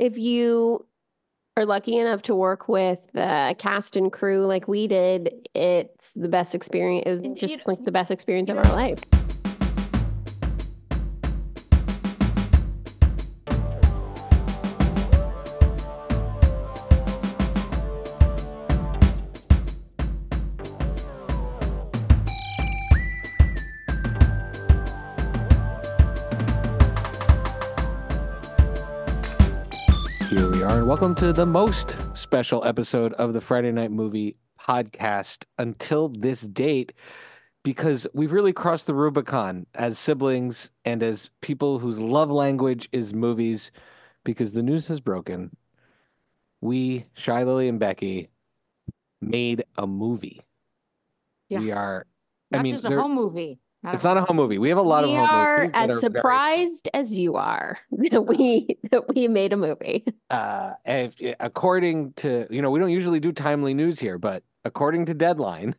if you are lucky enough to work with the cast and crew like we did, it's the best experience. It was just like the best experience of our life. Here we are, and welcome to the most special episode of the Friday Night Movie podcast until this date, because we've really crossed the Rubicon as siblings and as people whose love language is movies, because the news has broken. We, Shai Lily and Becky, made a movie. Yeah. We are, Not I mean, just a home movie. It's not a home movie. We have a lot we of home are movies. as are very- surprised as you are that we that we made a movie. uh, if, according to you know we don't usually do timely news here, but according to Deadline,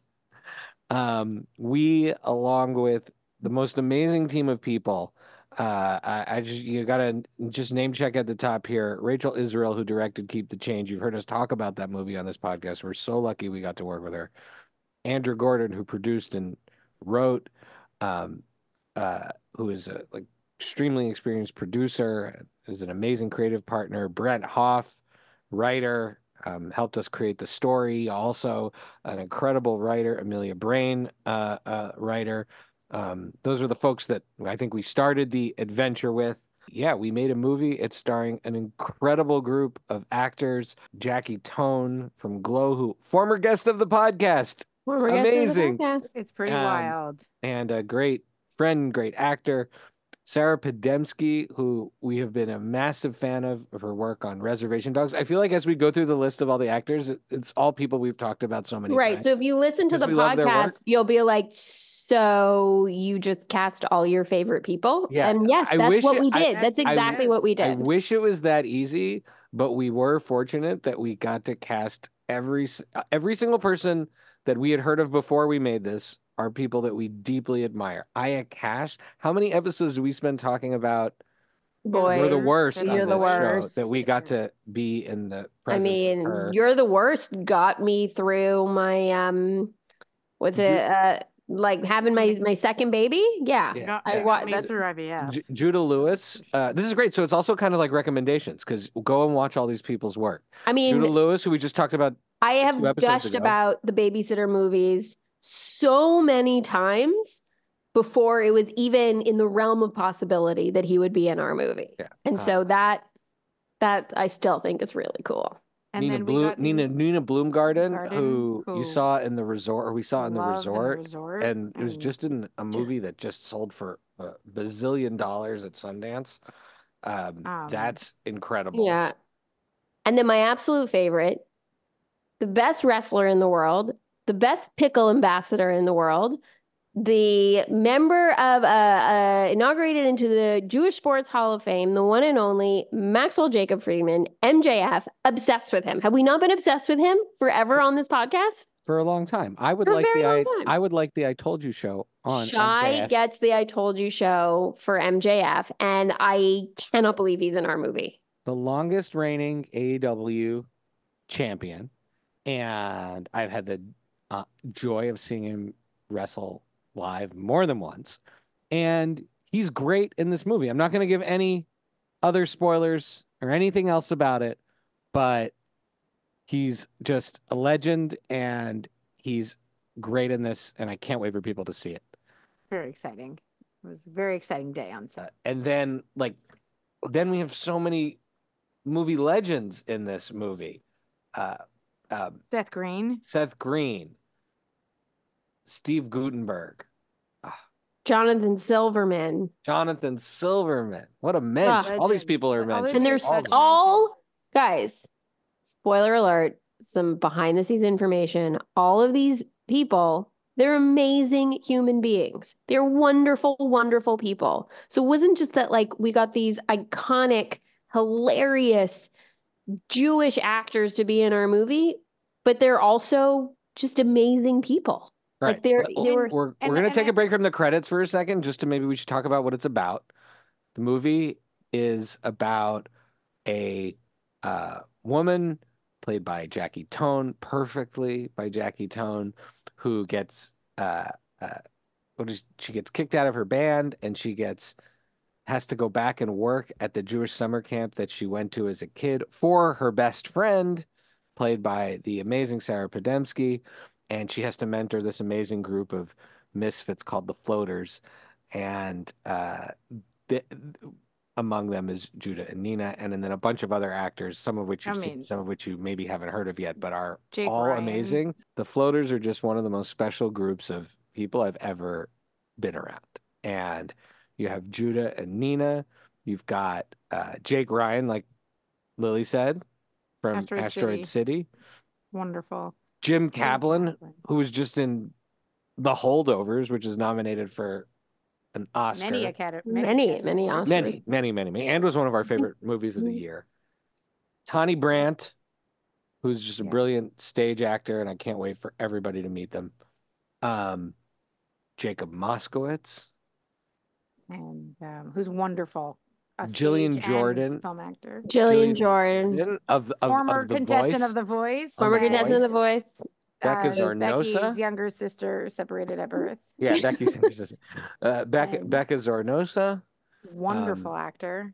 um, we along with the most amazing team of people. Uh, I, I just you gotta just name check at the top here. Rachel Israel, who directed Keep the Change. You've heard us talk about that movie on this podcast. We're so lucky we got to work with her. Andra Gordon, who produced and wrote, um, uh, who is a like extremely experienced producer, is an amazing creative partner. Brent Hoff, writer, um, helped us create the story. Also, an incredible writer, Amelia Brain, uh, uh, writer. Um, those are the folks that I think we started the adventure with. Yeah, we made a movie. It's starring an incredible group of actors. Jackie Tohn from Glow, who former guest of the podcast, Former guest of the Amazing. It's pretty Um, wild. and a great friend, great actor, Sarah Podemski, who we have been a massive fan of of her work on Reservation Dogs. I feel like as we go through the list of all the actors, it- it's all people we've talked about so many times. Right. times. So if you listen to the we love their work. podcast, you'll be like, so you just cast all your favorite people? Yeah, And yes, I that's what it- we I- did. That's I- exactly what we did. I did. wish it was that easy, but we were fortunate that we got to cast every every single person that we had heard of before we made this are people that we deeply admire. Aya Cash, how many episodes do we spend talking about Boy, We're the worst You're on the this worst. show that we got to be in the present. I mean, of her. you're the worst. Got me through my um, what's Ju- it? Uh, like having my my second baby. Yeah. Yeah. I yeah. wa- that's- through IVF. Ju- Judah Lewis. Uh, this is great. So it's also kind of like recommendations because go and watch all these people's work. I mean, Judah Lewis, who we just talked about. I have gushed ago. about the babysitter movies so many times before it was even in the realm of possibility that he would be in our movie. Yeah. And Uh, so that that I still think is really cool. and Nina then we Bloom, got Nina Nina Bloomgarden, Bloomgarden, who, you who saw in the resort, or we saw in the Love resort, resort, and it was just in a movie that just sold for a bazillion dollars at Sundance. Um, Um, that's incredible. Yeah. And then my absolute favorite, the best wrestler in the world, the best pickle ambassador in the world, the member of uh, uh inaugurated into the Jewish Sports Hall of Fame, the one and only Maxwell Jacob Friedman, MJF, obsessed with him. Have we not been obsessed with him forever on this podcast? for a long time. I would For like the I. I would like the I told you show on Shai MJF. gets the I told you show for MJF, and I cannot believe he's in our movie. the longest reigning AEW champion, and I've had the uh, joy of seeing him wrestle live more than once. And he's great in this movie. I'm not going to give any other spoilers or anything else about it, but he's just a legend and he's great in this. And I can't wait for people to see it. very exciting. It was a very exciting day on Uh, set. and then like then we have so many movie legends in this movie uh, um, Seth Green. seth green steve guttenberg Jonathan Silverman. jonathan silverman what a mensch Ah, all these people are mentioned And there's all all guys, spoiler alert, some behind the scenes information. All of these people, they're amazing human beings. They're wonderful, wonderful people. So it wasn't just that like we got these iconic, hilarious Jewish actors to be in our movie, but they're also just amazing people. right Like they're Well, they were we're, and- we're gonna take I- a break from the credits for a second just to maybe we should talk about what it's about the movie is about a uh, woman played by Jackie Tohn, perfectly by Jackie Tohn, who gets uh, uh, what is she gets kicked out of her band and she gets has to go back and work at the Jewish summer camp that she went to as a kid for her best friend, played by the amazing Sarah Podemski, and she has to mentor this amazing group of misfits called the Floaters, and uh, among them is Judah and Nina, and, and then a bunch of other actors, some of which you've seen, mean- some of which you maybe haven't heard of yet, but are Jake all Ryan. amazing. The Floaters are just one of the most special groups of people I've ever been around. And you have Judah and Nina. You've got uh, Jake Ryan, like Lily said, from Asteroid Asteroid, City. Wonderful. Jim Jim Kaplan, Kaplan. who was just in The Holdovers, which is nominated for an Oscar. Many academy. Many, many Oscars. Many, many, many, many, and was one of our favorite movies of the Mhm. year. Tawny Brandt, who's just a Yeah. brilliant stage actor, and I can't wait for everybody to meet them. Um, Jacob Moskowitz, And um, who's wonderful. Jillian Jordan. film actor. Jillian Jillian Jordan, of, of, Former of the contestant voice. of The Voice. former The contestant of The Voice. Voice. Becca uh, Zornosa? Becky's younger sister, separated at birth. Yeah, Becky Sanders. Uh, Becca, And- Becca Zornosa, Wonderful actor.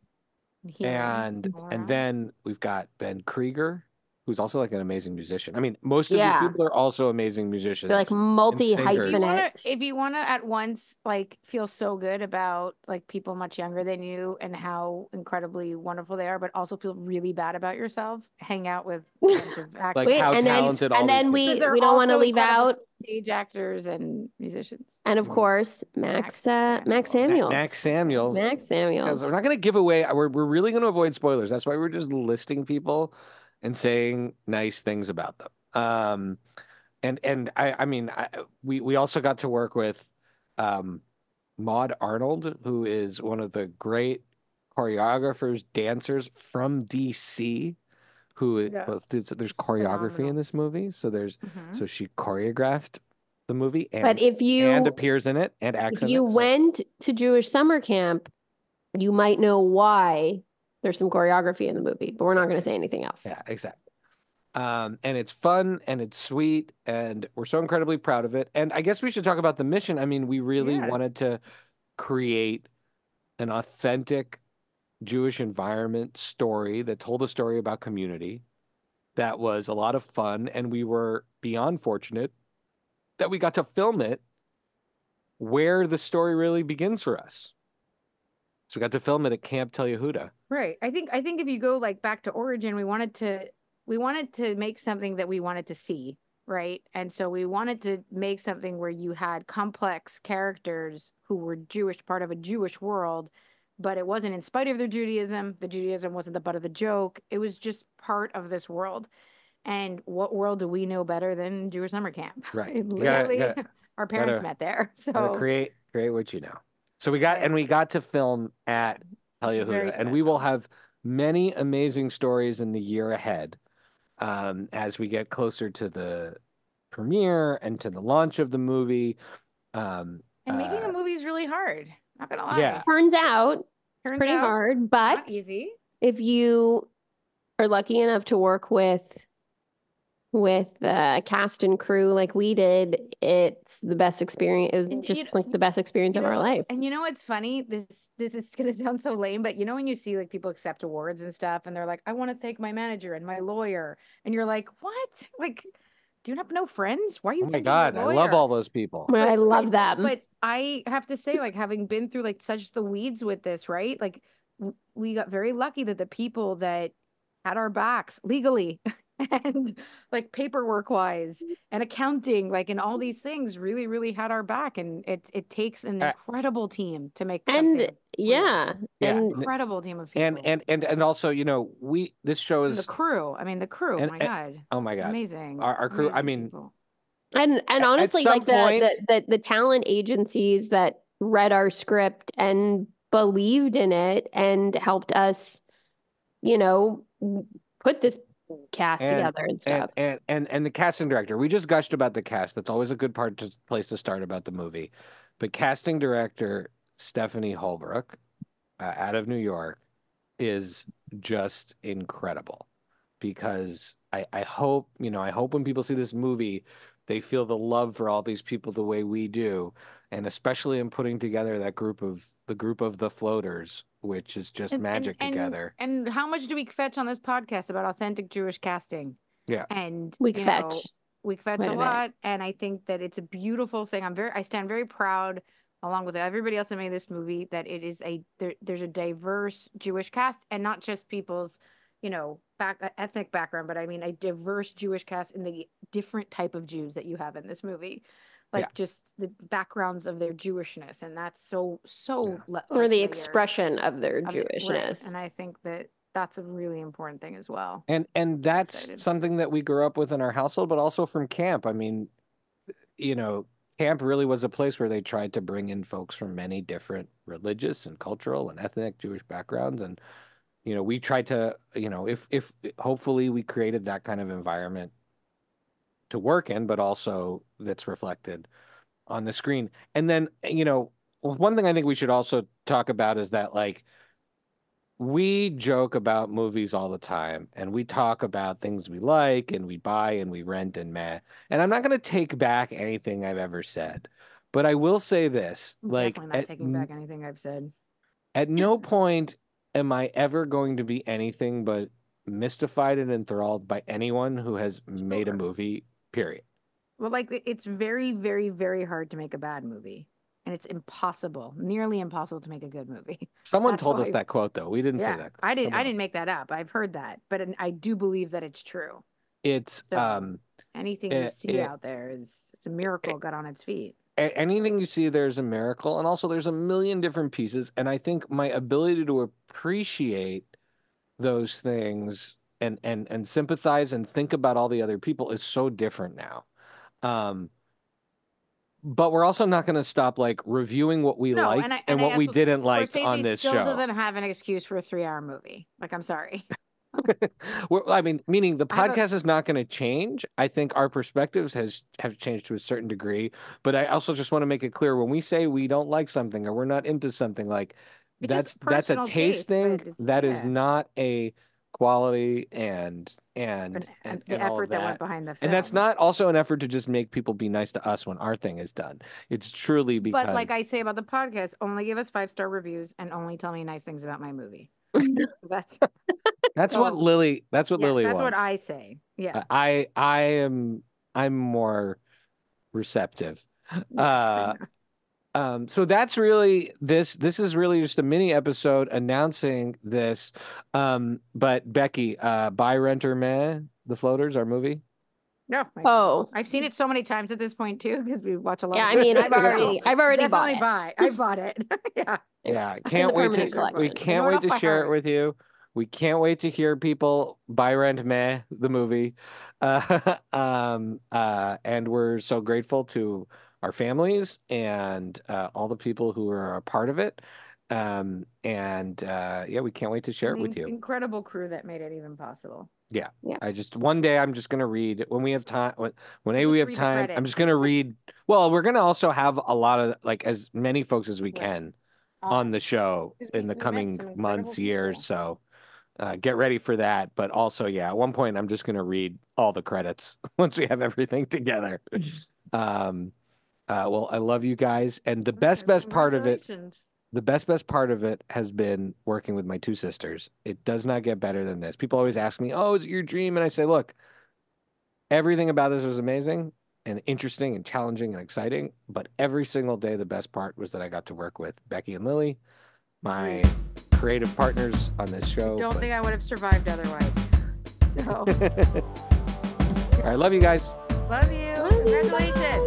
He- Um, and and then we've got Ben Krieger, who's also like an amazing musician. I mean, most of Yeah. these people are also amazing musicians. They're like multi singers. if you wanna, hyphenates. if you want to at once like feel so good about like people much younger than you and how incredibly wonderful they are, but also feel really bad about yourself, hang out with a bunch of actors. Like Wait, how and then talented all and then we we don't want to leave out stage actors and musicians. and of Mm. course Max uh, Max Samuel. Samuels. Ma- Max Samuels. Max Because Samuels. we're not going to give away. We're we're really going to avoid spoilers. That's why we're just listing people and saying nice things about them. Um, and and I I mean I, we we also got to work with, um, Maud Arnold, who is one of the great choreographers, dancers from DC. Who Yeah. well, there's, there's choreography phenomenal. in this movie, so there's Mhm. so she choreographed the movie and But if you and appears in it and acts if in you it. so- went to Jewish summer camp, you might know why there's some choreography in the movie, but we're not going to say anything else. Yeah, exactly. Um, and it's fun and it's sweet, and we're so incredibly proud of it. And I guess we should talk about the mission. I mean, we really Yeah. wanted to create an authentic Jewish environment story that told a story about community that was a lot of fun, and we were beyond fortunate that we got to film it where the story really begins for us. So we got to film it at Camp Tel Yehudah. Right. I think I think if you go like back to origin, we wanted to we wanted to make something that we wanted to see, right? And so we wanted to make something where you had complex characters who were Jewish, part of a Jewish world, but it wasn't in spite of their Judaism. The Judaism wasn't the butt of the joke. It was just part of this world. And what world do we know better than Jewish summer camp? Right. Gotta- Literally, gotta- our parents gotta- met there. So create create what you know. So we got and we got to film at Tel Which is very Yehudah, and we will have many amazing stories in the year ahead um, as we get closer to the premiere and to the launch of the movie. Um, and making uh, a movie is really hard. Not gonna lie. Yeah. Turns out it's Turns pretty out hard, not but easy. if you are lucky enough to work with with uh, cast and crew like we did, it's the best experience. It was And just you- like the best experience You of our life. And you know what's funny? This this is gonna sound so lame, but you know when you see like people accept awards and stuff, and they're like, "I want to thank my manager and my lawyer," and you're like, "What? Like, do you have no friends? Why are you?" oh my God, I love all those people. But I love but- them. But I have to say, like, having been through like such the weeds with this, right? Like, w- we got very lucky that the people that had our backs legally and like paperwork wise and accounting, like, and all these things really, really had our back. And it it takes an Uh, incredible team to make and something yeah, Yeah. incredible team of people. And and and and also, you know, we this show And the crew. I mean, the crew. And- my and- God, oh my God. amazing. Our- our crew- I mean, people. And and At- at honestly, like the, point- the the the talent agencies that read our script and believed in it and helped us, you know, put this cast And- together and and, stuff. and and and the casting director. We just gushed about the cast. That's always a good part to place to start about the movie. But casting director Stephanie Holbrook, uh, out of New York, is just incredible. because I, I hope, you know, I hope when people see this movie, they feel the love for all these people the way we do. And especially in putting together that group of the group of the floaters, which is just And- and- magic and- together. And how much do we kvetch on this podcast about authentic Jewish casting? Yeah. And We you kvetch. know, we kvetch quite a a lot, and I think that it's a beautiful thing. I'm very, I stand very proud, along with everybody else that made this movie, that it is a there, there's a diverse Jewish cast, and not just people's, you know, back ethnic background, but I mean a diverse Jewish cast in the different type of Jews that you have in this movie. Like Yeah. just the backgrounds of their Jewishness, and that's so so Yeah. le- or the expression of their of it, right. Jewishness. And I think that that's a really important thing as well. And and that's excited. something that we grew up with in our household, but also from camp. I mean, you know, camp really was a place where they tried to bring in folks from many different religious and cultural and ethnic Jewish backgrounds. And, you know, we tried to, you know, if if hopefully we created that kind of environment to work in, but also that's reflected on the screen. And then, you know, one thing I think we should also talk about is that like we joke about movies all the time and we talk about things we like and we buy and we rent and meh. And I'm not going to take back anything I've ever said, but I will say this I'm like Definitely not at, taking back anything I've said. at no point am I ever going to be anything but mystified and enthralled by anyone who has made a movie, period. Well, like it's very, very, very hard to make a bad movie, and it's impossible, nearly impossible to make a good movie. Someone That's told us why- that quote though. We didn't yeah, say that. I didn't. Someone I didn't else. make that up. I've heard that, but I do believe that it's true. It's So- um Anything you Eh, see eh, out there is it's a miracle got on its feet. anything you see there's a miracle and also there's a million different pieces and i think my ability to appreciate those things and and and sympathize and think about all the other people is so different now um but we're also not going to stop like reviewing what we No, liked and, and, I, and I what we didn't like on this still show doesn't have an excuse for a three-hour movie. Like, I'm sorry. I mean, meaning the I have a- podcast is not going to change. I think our perspectives has have changed to a certain degree, but I also just want to make it clear when we say we don't like something or we're not into something, like It's that's that's a taste taste, thing. That is not a quality and and And, and, the and all effort of that. that. went behind the film. And that's not also an effort to just make people be nice to us when our thing is done. It's truly because But like I say about the podcast, only give us five star reviews and only tell me nice things about my movie. That's that's what Lily. That's what yeah, Lily that's wants. what I say. Yeah. I I am I'm more receptive. Uh um so that's really this this is really just a mini episode announcing this. Um but Becky, uh buy renter meh, the floaters, our movie. no. Oh. I've seen it so many times at this point too because we watch a lot. Yeah, of I mean, I've already, I've already bought Definitely it. buy. I bought it. yeah. Yeah, can't wait to permanent we can't wait to by share it with you. We can't wait to hear people buy rent meh the movie. Uh, um uh and we're so grateful to our families and uh, all the people who are a part of it. Um and uh yeah, we can't wait to share it with you. Incredible crew that made it even possible. Yeah. yeah. I just one day I'm just gonna read when we have time when when Just we have time I'm just gonna read well we're gonna also have a lot of like as many folks as we Right. can on the show in the coming months years so uh, get ready for that but also yeah at one point I'm just gonna read all the credits once we have everything together um uh well I love you guys and the best best part of it, the best best part of it has been working with my two sisters. It does not get better than this. People always ask me, "Oh, is it your dream?" And I say, "Look, everything about this was amazing and interesting and challenging and exciting, but every single day the best part was that I got to work with Becky and Lily, my creative partners on this show." Don't but- think I would have survived otherwise. So All right, love you guys. love you. Love you. Congratulations. Bye.